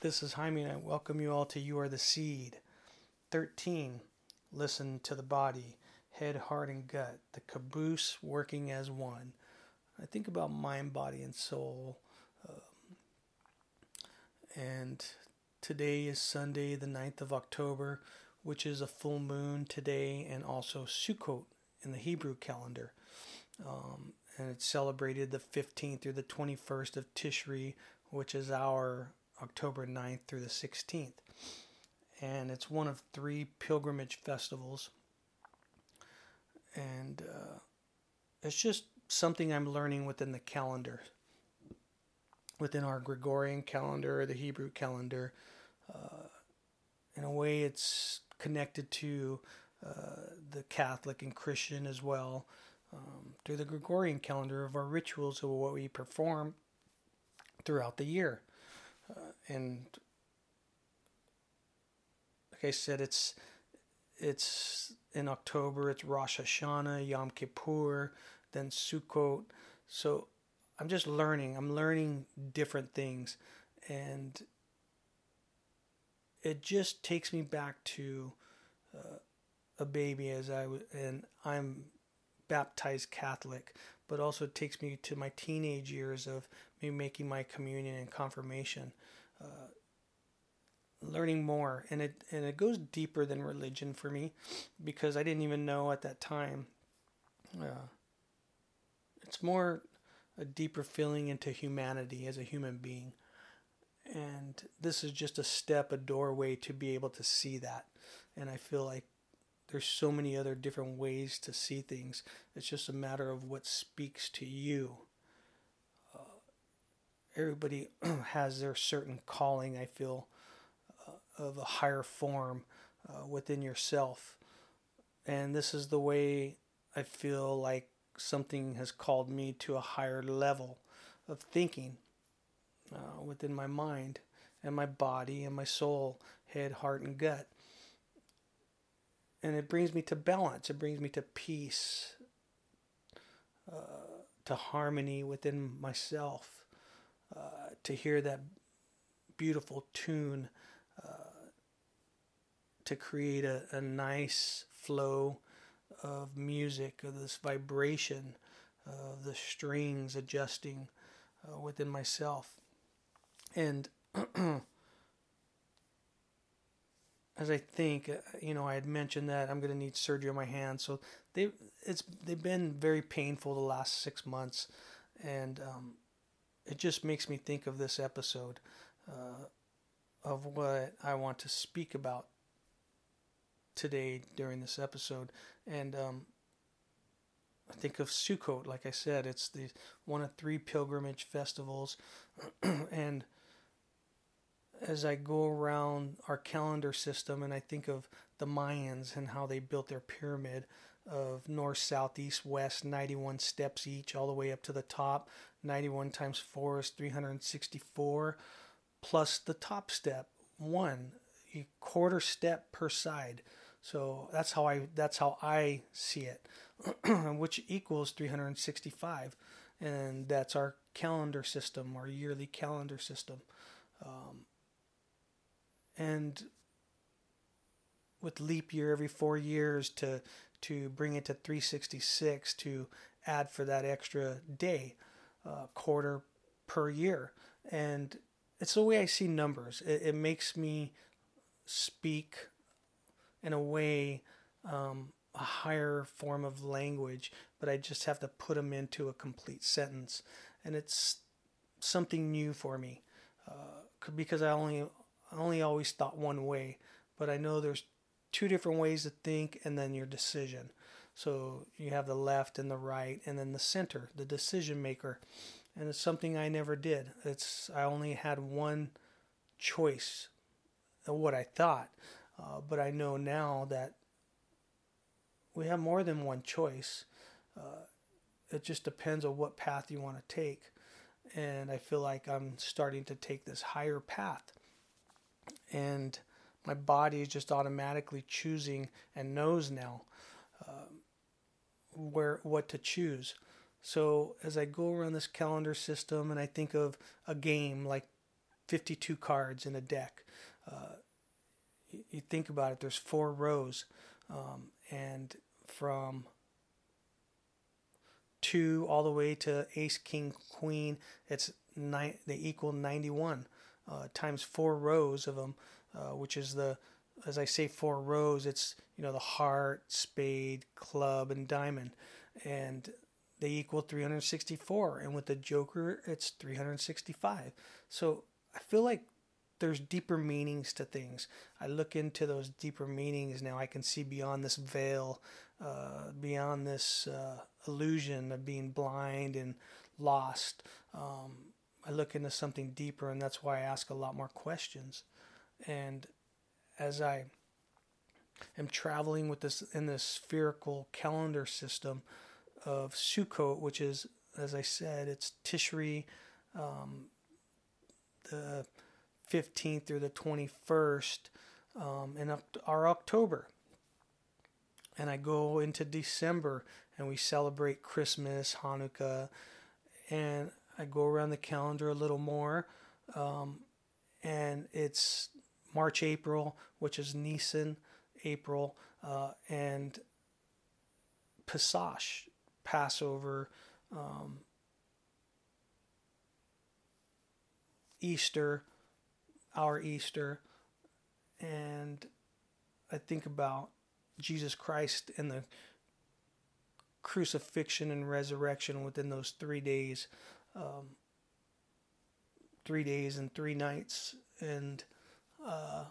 This is Jaime, and I welcome you all to You Are the Seed. 13. Listen to the body, head, heart, and gut, the caboose working as one. I think about mind, body, and soul. Um, and today is Sunday, the 9th of October, which is a full moon today, and also Sukkot in the Hebrew calendar. Um, and it's celebrated the 15th through the 21st of Tishri, which is our October 9th through the 16th. And it's one of three pilgrimage festivals. And uh, it's just something I'm learning within the calendar, within our Gregorian calendar, or the Hebrew calendar. Uh, in a way, it's connected to uh, the Catholic and Christian as well um, through the Gregorian calendar of our rituals of what we perform throughout the year. Uh, and like I said, it's it's in October. It's Rosh Hashanah, Yom Kippur, then Sukkot. So I'm just learning. I'm learning different things, and it just takes me back to uh, a baby as I was, and I'm baptized Catholic, but also it takes me to my teenage years of me making my communion and confirmation, uh, learning more, and it and it goes deeper than religion for me, because I didn't even know at that time. Uh, it's more a deeper feeling into humanity as a human being. And this is just a step, a doorway to be able to see that. And I feel like there's so many other different ways to see things. It's just a matter of what speaks to you. Everybody has their certain calling, I feel, uh, of a higher form uh, within yourself. And this is the way I feel like something has called me to a higher level of thinking uh, within my mind and my body and my soul, head, heart, and gut and it brings me to balance. It brings me to peace, uh, to harmony within myself, uh, to hear that beautiful tune, uh, to create a, a nice flow of music, of this vibration, of the strings adjusting uh, within myself. And as I think, uh, you know, I had mentioned that I'm going to need surgery on my hand. So they it's they've been very painful the last six months, and um, it just makes me think of this episode uh, of what I want to speak about today during this episode, and um, I think of Sukkot. Like I said, it's the one of three pilgrimage festivals, and as I go around our calendar system and I think of the Mayans and how they built their pyramid of north, south, east, west, 91 steps each, all the way up to the top. 91 times 4 is 364, plus the top step, one, quarter step per side. So that's how I that's how I see it, which equals 365, and that's our calendar system, our yearly calendar system. Um, and with leap year every four years to to bring it to 366 to add for that extra day, uh, quarter per year, and it's the way I see numbers. It, it makes me speak in a way um, a higher form of language, but I just have to put them into a complete sentence, and it's something new for me uh, because I only I only always thought one way, but I know there's two different ways to think and then your decision. So you have the left and the right and then the center, the decision maker. And it's something I never did. It's I only had one choice of what I thought. Uh, but I know now that we have more than one choice. Uh, it just depends on what path you want to take. And I feel like I'm starting to take this higher path and my body is just automatically choosing and knows now uh, where what to choose. So as I go around this calendar system and I think of a game like 52 cards in a deck. Uh, you, think about it, there's four rows, um, and from two all the way to ace, king, queen, it's nine, they equal 91 uh, times four rows of them, uh, which is the, as I say, four rows, it's, you know, the heart, spade, club, and diamond. And they equal 364 and with the joker it's 365 so i feel like there's deeper meanings to things. I look into those deeper meanings now i can see beyond this veil uh, beyond this uh, illusion of being blind and lost. Um, i look into something deeper and that's why i ask a lot more questions and as i am traveling with this in this spherical calendar system of Sukkot, which is, as I said, it's Tishri, um, the 15th through the 21st, um, in our October. And I go into December and we celebrate Christmas, Hanukkah, and I go around the calendar a little more. Um, and it's March, April, which is Nisan, April, uh, and Pesach, Passover, um, Easter, our Easter, and I think about Jesus Christ and the crucifixion and resurrection within those three days, um, three days and three nights, and uh,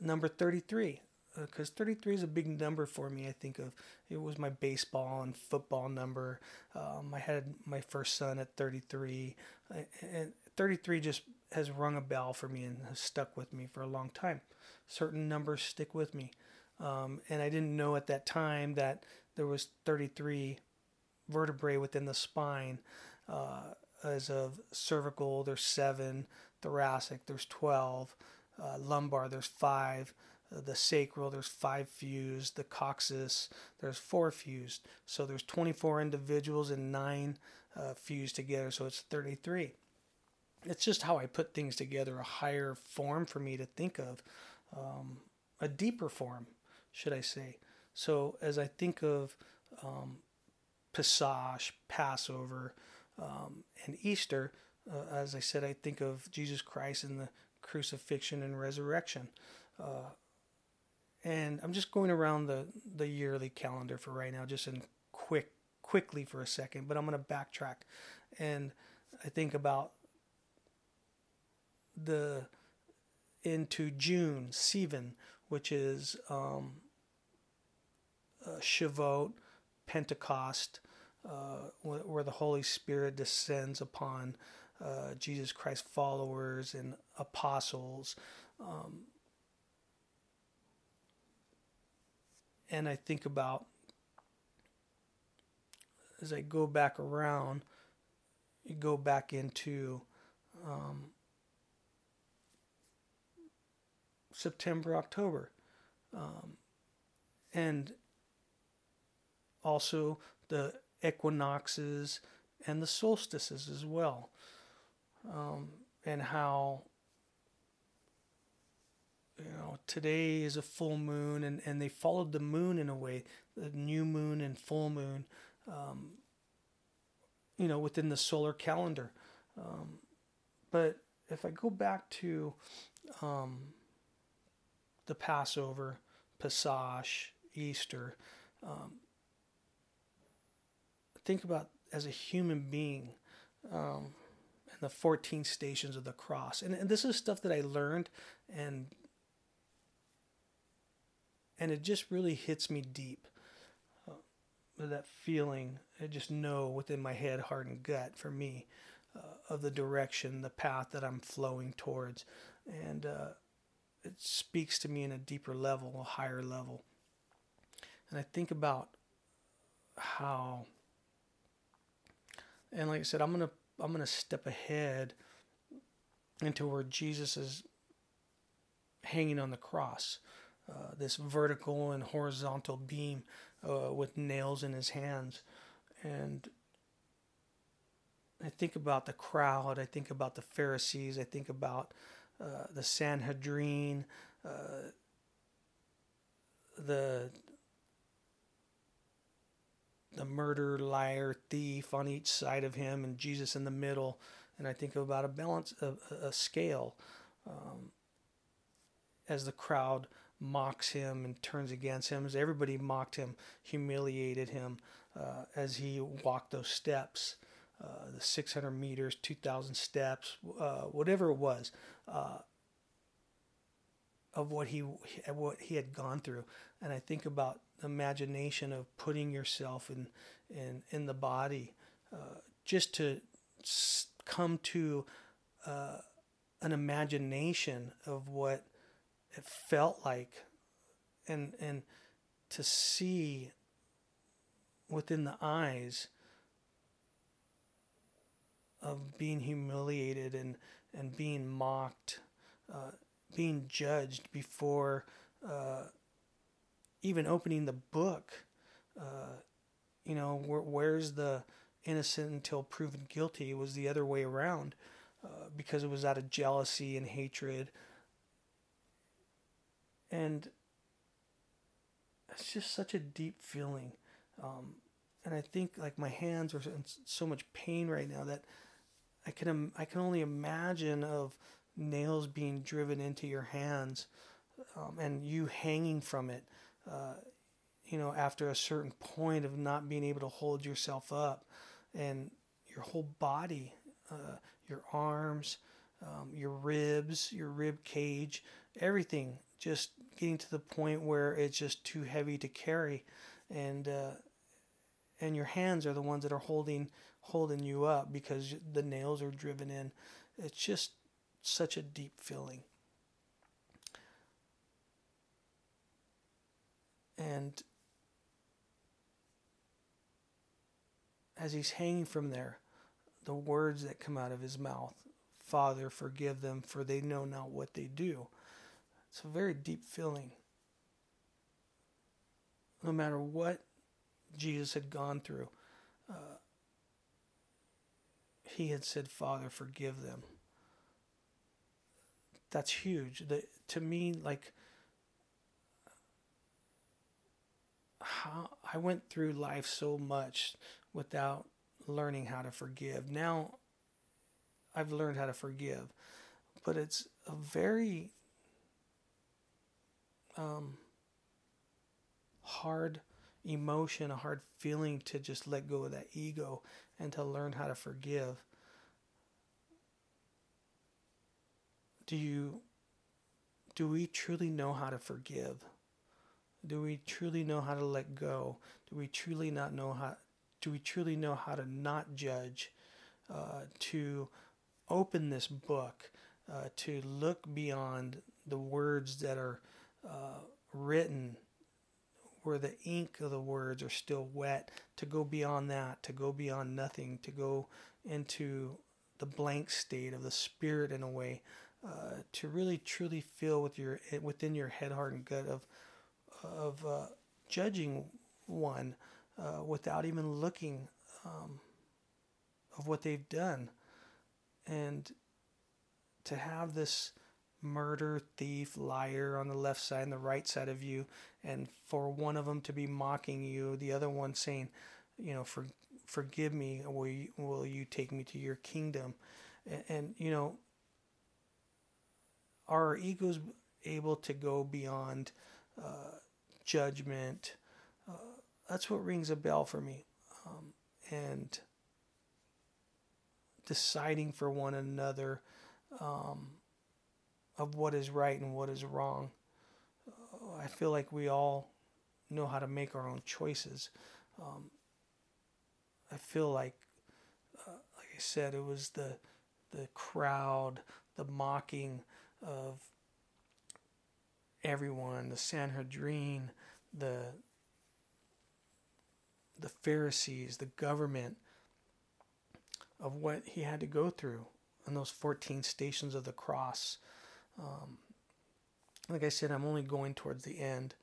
number 33 because uh, 33 is a big number for me. I think of it was my baseball and football number. Um, I had my first son at 33, and 33 just has rung a bell for me and has stuck with me for a long time. Certain numbers stick with me, um, and I didn't know at that time that there was 33 vertebrae within the spine. Uh, as of cervical, there's seven. Thoracic, there's 12. Uh, lumbar, there's five the sacral there's five fused the coccyx there's four fused. So there's 24 individuals and nine uh, fused together so it's 33 it's just how i put things together a higher form for me to think of um, a deeper form should i say. So as i think of um, Pesach, Passover, um, and Easter, uh, as I said, I think of Jesus Christ and the crucifixion and resurrection. Uh, and I'm just going around the the yearly calendar for right now, just in quick quickly for a second. But I'm going to backtrack, and I think about the into June Sivan, which is um, uh, Shavuot, Pentecost, uh, where the Holy Spirit descends upon uh, Jesus Christ followers and apostles. Um, and I think about as I go back around, you go back into um, September, October, um, and also the equinoxes and the solstices as well, um, and how you know, today is a full moon, and, and they followed the moon in a way, the new moon and full moon, um, you know, within the solar calendar. Um, but if I go back to um, the Passover, Pesach, Easter, um, think about as a human being um, and the 14 stations of the cross. And, and this is stuff that I learned and and it just really hits me deep. Uh, that feeling, I just know within my head, heart, and gut for me uh, of the direction, the path that I'm flowing towards. And uh, it speaks to me in a deeper level, a higher level. And I think about how, and like I said, I'm gonna I'm gonna step ahead into where Jesus is hanging on the cross uh, this vertical and horizontal beam uh, with nails in his hands. And I think about the crowd. I think about the Pharisees. I think about uh, the Sanhedrin, uh, the the murder, liar, thief on each side of him, and Jesus in the middle. And I think about a balance, a, a scale, um, as the crowd mocks him and turns against him, as everybody mocked him, humiliated him uh, as he walked those steps, uh, the 600 meters, 2,000 steps, uh, whatever it was. Uh, of what he what he had gone through, and I think about imagination of putting yourself in in in the body, uh, just to come to uh, an imagination of what it felt like, and and to see within the eyes of being humiliated and and being mocked. Uh, being judged before uh, even opening the book. Uh, you know, where, where's the innocent until proven guilty? It was the other way around uh, because it was out of jealousy and hatred. And it's just such a deep feeling. Um, and I think like my hands are in so much pain right now that I can I can only imagine of nails being driven into your hands um, and you hanging from it, uh, you know, after a certain point of not being able to hold yourself up and your whole body, uh, your arms, um, your ribs, your rib cage, everything just getting to the point where it's just too heavy to carry. And, uh, and your hands are the ones that are holding holding you up because the nails are driven in. It's just such a deep feeling. And as he's hanging from there, the words that come out of his mouth Father, forgive them, for they know not what they do. It's a very deep feeling. No matter what Jesus had gone through, uh, he had said, Father, forgive them that's huge. The, to me, like, how I went through life so much without learning how to forgive. Now I've learned how to forgive, but it's a very um, hard emotion, a hard feeling to just let go of that ego and to learn how to forgive. do you do we truly know how to forgive? Do we truly know how to let go? Do we truly not know how do we truly know how to not judge? Uh, to open this book, uh, to look beyond the words that are uh, written, where the ink of the words are still wet, to go beyond that, to go beyond nothing, to go into the blank state of the spirit in a way, uh, to really truly feel with your within your head, heart, and gut of of uh, judging one uh, without even looking um, of what they've done, and to have this murder, thief, liar on the left side and the right side of you, and for one of them to be mocking you, the other one saying, you know, for forgive me, will you, will you take me to your kingdom? And, and you know, are our egos able to go beyond uh, judgment? Uh, that's what rings a bell for me. Um, and deciding for one another um, of what is right and what is wrong. Uh, I feel like we all know how to make our own choices. Um, I feel like, uh, like I said, it was the the crowd, the mocking, of everyone, the Sanhedrin, the the Pharisees, the government, of what he had to go through on those 14 stations of the cross. Um, like I said, I'm only going towards the end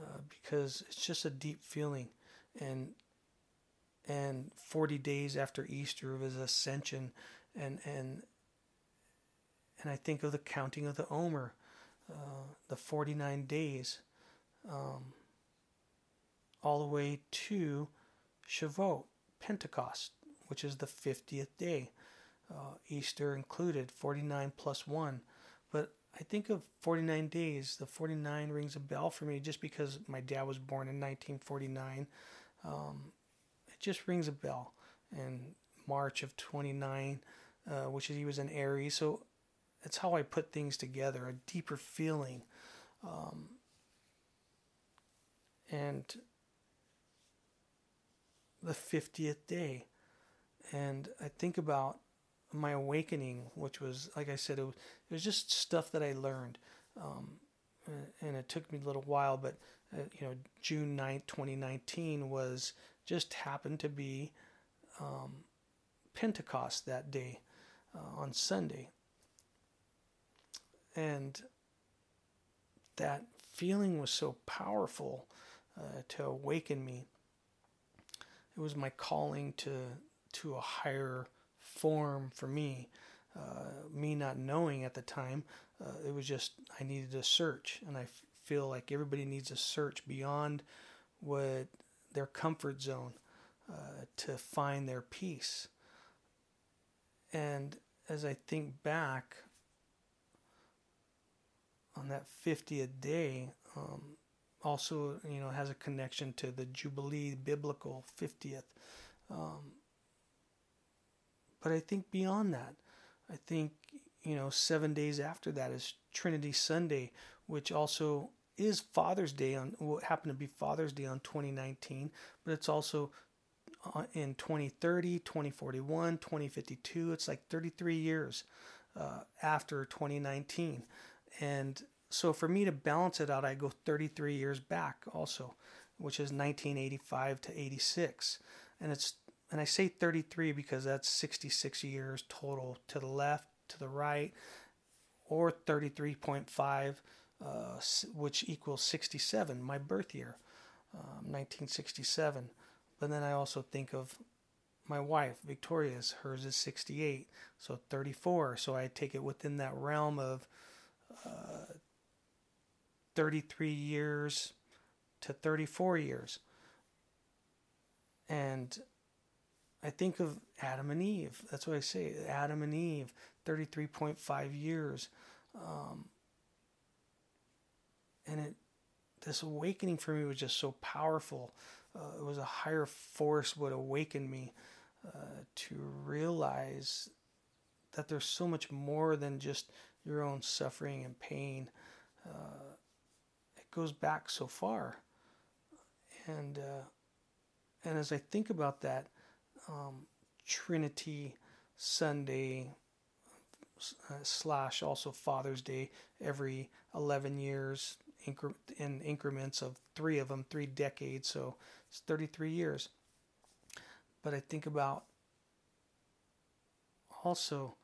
uh, because it's just a deep feeling. And and 40 days after Easter of his ascension, and and and I think of the counting of the Omer, uh, the 49 days, um, all the way to Shavuot, Pentecost, which is the 50th day, uh, Easter included, 49 plus 1. But I think of 49 days. The 49 rings a bell for me just because my dad was born in 1949. Um, it just rings a bell. And March of 29, uh, which is he was an Aries. So it's how I put things together, a deeper feeling. Um, and the 50th day. And I think about my awakening, which was, like I said, it was, it was just stuff that I learned. Um, and it took me a little while, but, uh, you know, June 9th, 2019 was just happened to be um, Pentecost that day uh, on Sunday. And that feeling was so powerful uh, to awaken me. It was my calling to to a higher form for me. Uh, me not knowing at the time, uh, it was just I needed a search, and I f- feel like everybody needs a search beyond what their comfort zone uh, to find their peace. And as I think back on that 50th day, um, also you know has a connection to the Jubilee biblical 50th. Um, but I think beyond that, I think you know seven days after that is Trinity Sunday, which also is Father's Day on what happened to be Father's Day on 2019, but it's also uh, in 2030, 2041, 2052. It's like 33 years uh, after 2019, and so for me to balance it out, I go 33 years back also, which is 1985 to 86, and it's and I say 33 because that's 66 years total to the left, to the right, or 33.5, uh, which equals 67, my birth year, um, 1967. But then I also think of my wife, Victoria's, hers is 68, so 34. So I take it within that realm of uh, 33 years to 34 years. And I think of Adam and Eve. That's what I say. Adam and Eve, 33.5 years. Um, and it, this awakening for me was just so powerful. Uh, it was a higher force would awaken me uh, to realize that there's so much more than just your own suffering and pain. Uh, it goes back so far, and uh, and as I think about that, um, Trinity Sunday uh, slash also Father's Day every 11 years incre- in increments of three of them, three decades. So it's 33 years. But I think about also,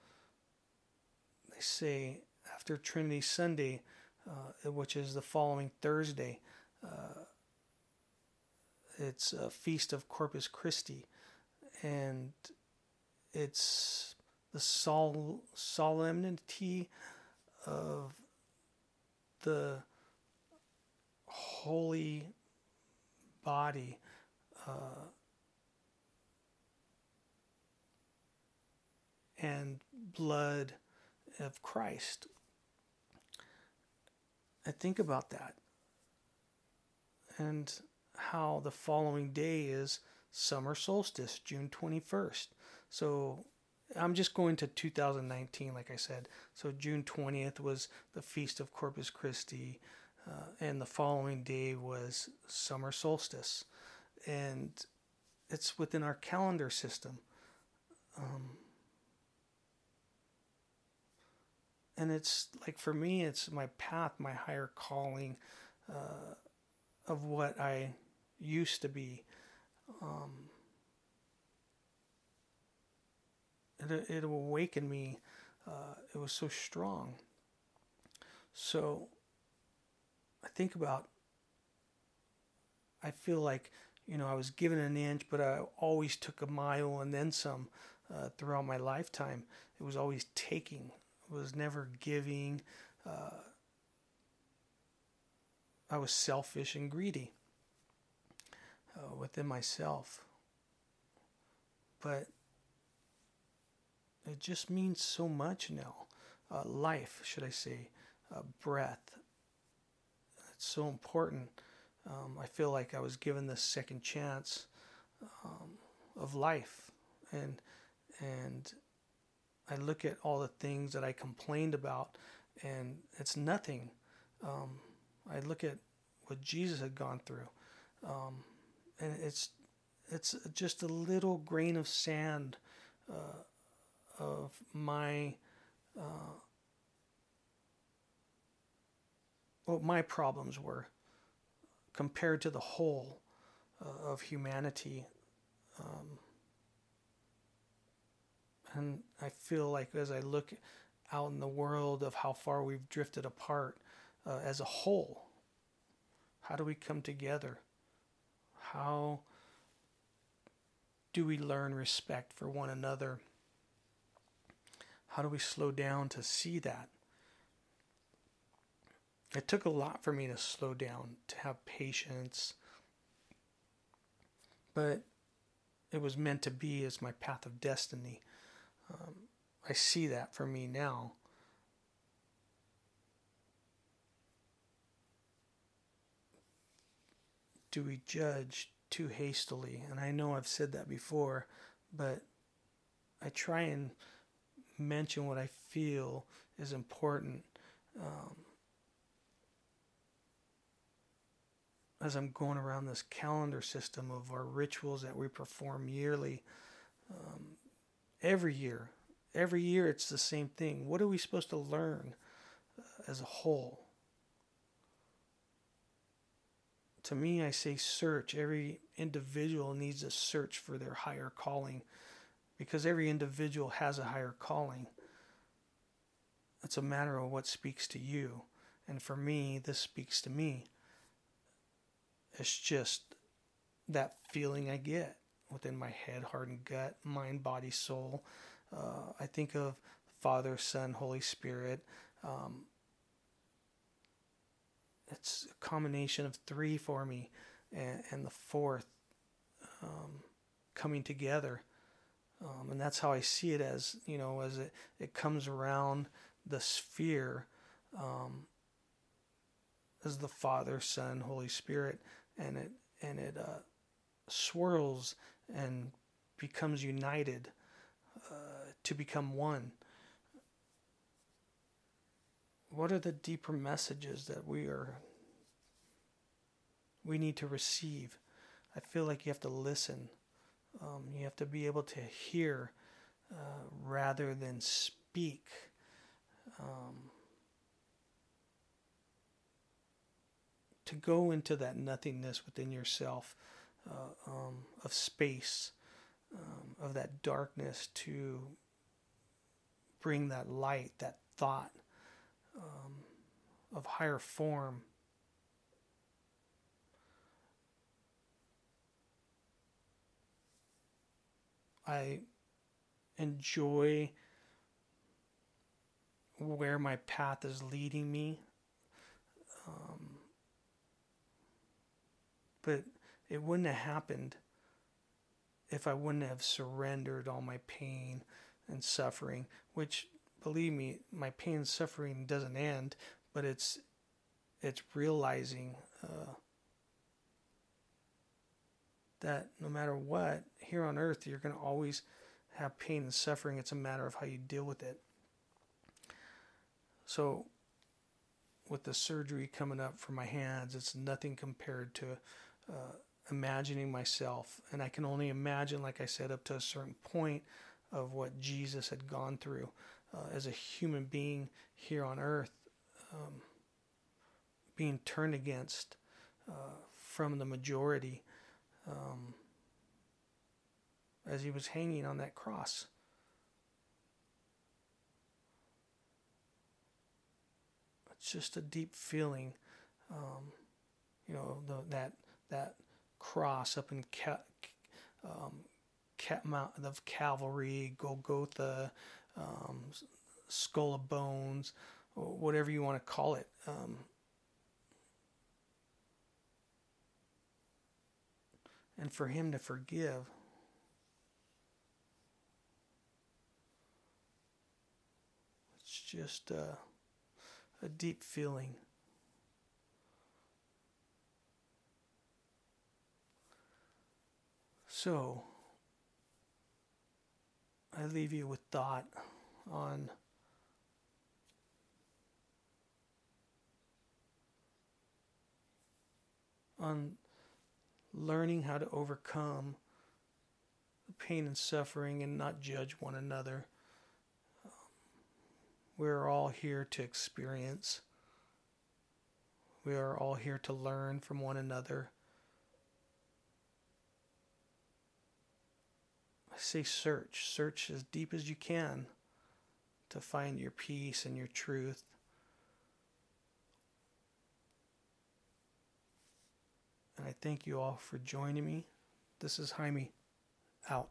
they say after Trinity Sunday, uh, which is the following Thursday, uh, it's a feast of Corpus Christi. And it's the sol- solemnity of the holy body uh, and blood of Christ. I think about that and how the following day is summer solstice, June 21st. So I'm just going to 2019, like I said. So June 20th was the Feast of Corpus Christi, uh, and the following day was summer solstice. And it's within our calendar system. Um, and it's like for me, it's my path, my higher calling uh, of what I used to be um, it, it awakened me. Uh, it was so strong. So I think about, I feel like, you know, I was given an inch, but I always took a mile and then some uh, throughout my lifetime. It was always taking, was never giving. Uh, I was selfish and greedy uh, within myself. But it just means so much now. Uh, life, should I say, uh, breath. It's so important um, I feel like I was given this second chance um, of life, and and I look at all the things that I complained about, and it's nothing. Um, I look at what Jesus had gone through, um, and it's it's just a little grain of sand uh, of my uh, what my problems were compared to the whole uh, of humanity. Um, and I feel like as I look out in the world of how far we've drifted apart uh, as a whole, how do we come together? How do we learn respect for one another? How do we slow down to see that? it took a lot for me to slow down, to have patience. But it was meant to be as my path of destiny. Um, I see that for me now. Do we judge too hastily? And I know I've said that before, but I try and mention what I feel is important. Um, as I'm going around this calendar system of our rituals that we perform yearly, um, every year, every year it's the same thing. What are we supposed to learn uh, as a whole? To me, I say search. Every individual needs to search for their higher calling because every individual has a higher calling. It's a matter of what speaks to you. And for me, this speaks to me. It's just that feeling I get within my head, heart, and gut, mind, body, soul. Uh, I think of Father, Son, Holy Spirit. Um, it's a combination of three for me, and, and the fourth um, coming together. Um, and that's how I see it as you know, as it, it comes around the sphere um, as the Father, Son, Holy Spirit and it and it uh, swirls and becomes united uh, to become one. What are the deeper messages that we are we need to receive? I feel like you have to listen. Um, you have to be able to hear uh, rather than speak. Um, to go into that nothingness within yourself uh, um, of space, um, of that darkness to bring that light, that thought um, of higher form. I enjoy where my path is leading me. Um, but it wouldn't have happened if I wouldn't have surrendered all my pain and suffering, which believe me, my pain and suffering doesn't end, but it's it's realizing uh, that no matter what, here on earth, you're going to always have pain and suffering. It's a matter of how you deal with it. So, with the surgery coming up for my hands, it's nothing compared to uh, imagining myself, and I can only imagine, like I said, up to a certain point of what Jesus had gone through uh, as a human being here on earth, um, being turned against uh, from the majority um, as he was hanging on that cross. It's just a deep feeling, um, you know, the, that that cross up in Ca- um, Cat Mount of Calvary, Golgotha, um, Skull of Bones, whatever you want to call it. Um, and for Him to forgive. It's just a deep feeling. So, I leave you with thought on on learning how to overcome pain and suffering and not judge one another. Um, We're all here to experience. We are all here to learn from one another. I say search. Search as deep as you can to find your peace and your truth. And I thank you all for joining me. This is Jaime out.